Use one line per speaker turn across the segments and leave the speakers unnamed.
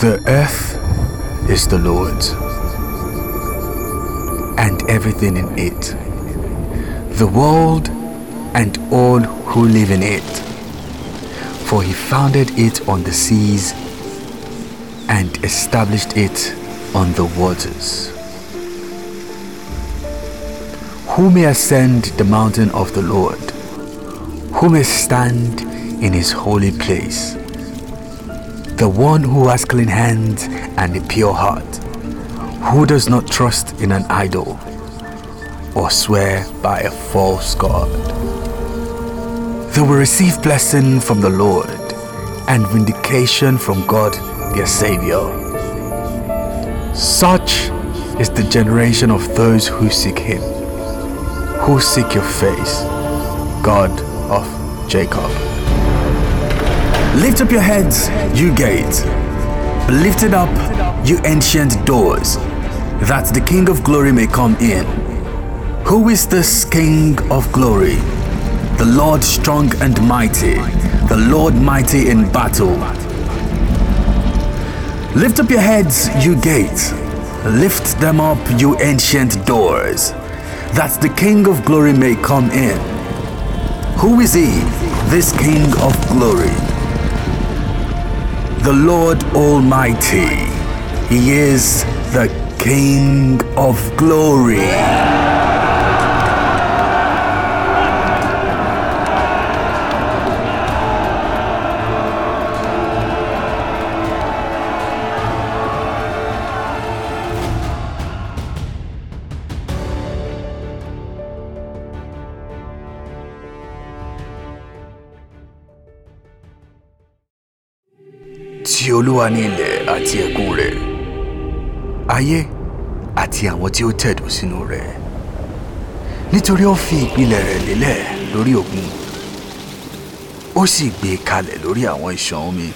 The earth is the Lord's, and everything in it, the world and all who live in it. For he founded it on the seas and established it on the waters. Who may ascend the mountain of the Lord? Who may stand in his holy place? The one who has clean hands and a pure heart, who does not trust in an idol or swear by a false God. They will receive blessing from the Lord and vindication from God their Savior. Such is the generation of those who seek Him, who seek your face, God of Jacob. Lift up your heads, you gates. Lift it up, you ancient doors, that the King of glory may come in. Who is this King of glory? The Lord strong and mighty, the Lord mighty in battle. Lift up your heads, you gates. Lift them up, you ancient doors, that the King of glory may come in. Who is he, this King of glory? The Lord Almighty. He is the King of glory. Tí olúwa ní ilẹ̀ àti ẹ̀kún rẹ̀ ayé àti àwọn tí ó tẹ̀dó sínú rẹ̀. Nítorí ó fi ìpìlẹ̀ rẹ̀ lélẹ̀ lórí òkun ó sì gbé e kalẹ̀ lórí àwọn ìṣàn omi.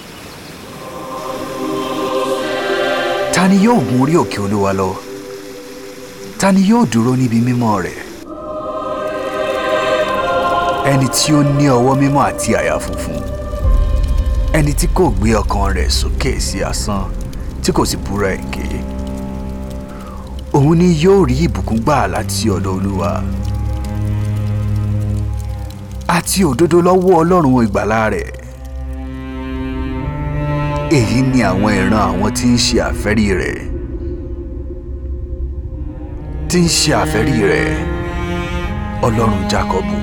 Ta ni yóò gun orí òkè olúwa lọ? Ta ni yóò dúró níbi mímọ́ rẹ̀? Ẹni tí ó ní ọwọ́ mímọ́ àti àyà funfun ẹni tí kò gbé ọkàn rẹ̀ sókè sí asán tí kò sì búra èké. Òun ni yóò rí ìbùkún gbà láti ọ̀dọ̀ olúwa. Àti òdodo lọ́wọ́ ọlọ́run ìgbàlà rẹ̀. Èyí ni àwọn ìran àwọn tí ń ṣe àfẹ́rí rẹ̀. Tí ń ṣe àfẹ́rí rẹ̀. Ọlọ́run jákọ́bù.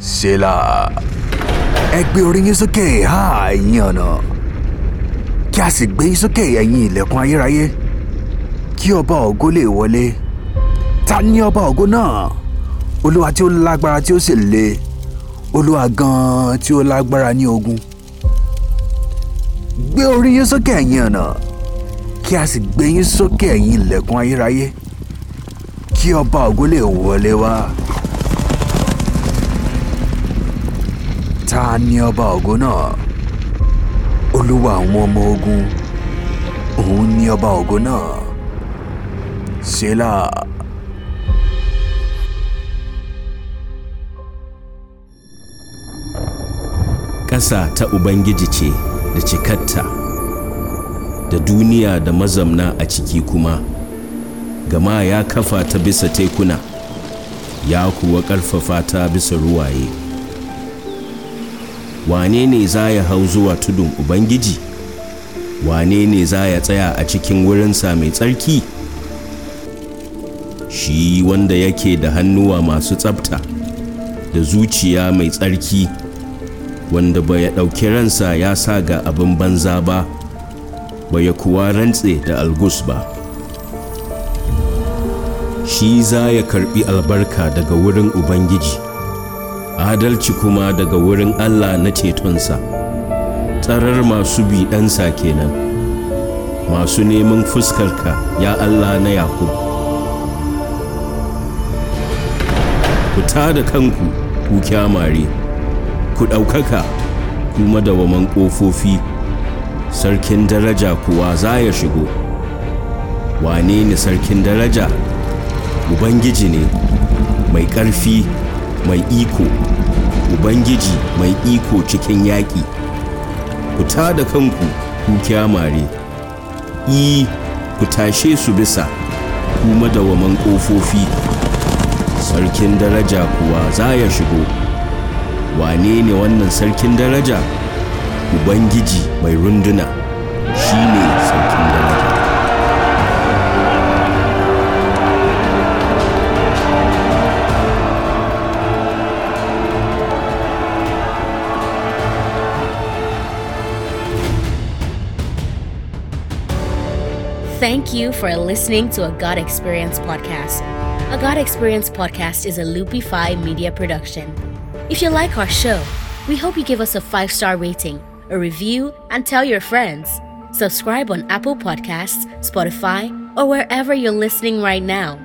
Selah ẹ gbé orí yín sókè. Ha ẹ̀yin ọ̀nà. Kí a sì gbé yín sókè ẹ̀yin ilẹ̀kùn ayérayé. Kí ọba ògo lè wọlé. Ta ni ọba ògo náà? Olúwa tí ó lágbára tí ó sì le. Olúwa gan-an tí ó lágbára ní ogun. Gbé orí yín sókè ẹ̀yin ọ̀nà. Kí a sì gbé yín sókè ẹ̀yin ilẹ̀kùn ayérayé. Kí ọba ògo lè wọlé wá. Ta ni ọba ògo náà olúwa àwọn ọmọ ogun òun ni ọba ògo náà selah.
ƙasa ta Ubangiji ce da cikatta, da duniya da mazamna a ciki kuma, gama ya kafa ta bisa tekuna, ya kuwa ƙarfafa ta bisa ruwaye. Wane ne za ya hau zuwa tudun Ubangiji? Wane ne za ya tsaya a cikin wurinsa mai tsarki? Shi wanda yake da hannuwa masu tsabta, da zuciya mai tsarki. wanda ba ya ɗauki ransa ya sa ga abin banza ba ba ya kuwa rantse da algus ba shi za ya karɓi albarka daga wurin ubangiji adalci kuma daga wurin allah na cetonsa. Tsarar masu biɗansa kenan. Masu neman fuskarka ya allah na yakub. Ku da kanku ku kyamare. Ku ɗaukaka kuma dawaman ƙofofi. Sarkin daraja kuwa za ya shigo. Wane ne sarkin daraja? Ubangiji ne mai ƙarfi mai iko. Ubangiji mai iko cikin yaƙi. Ku tada kanku ku kyamare. I ku tashe su bisa ku madawaman ƙofofi. Sarkin daraja kuwa za ya shigo. Wane ne wannan sarkin daraja? Ubangiji mai runduna. Shi ne sarkin daraja.
Thank you for listening to a God Experience podcast. A God Experience podcast is a Loopify media production. If you like our show, we hope you give us a five star rating, a review, and tell your friends. Subscribe on Apple Podcasts, Spotify, or wherever you're listening right now.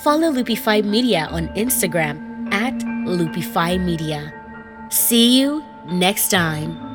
Follow Loopify Media on Instagram at Loopify Media. See you next time.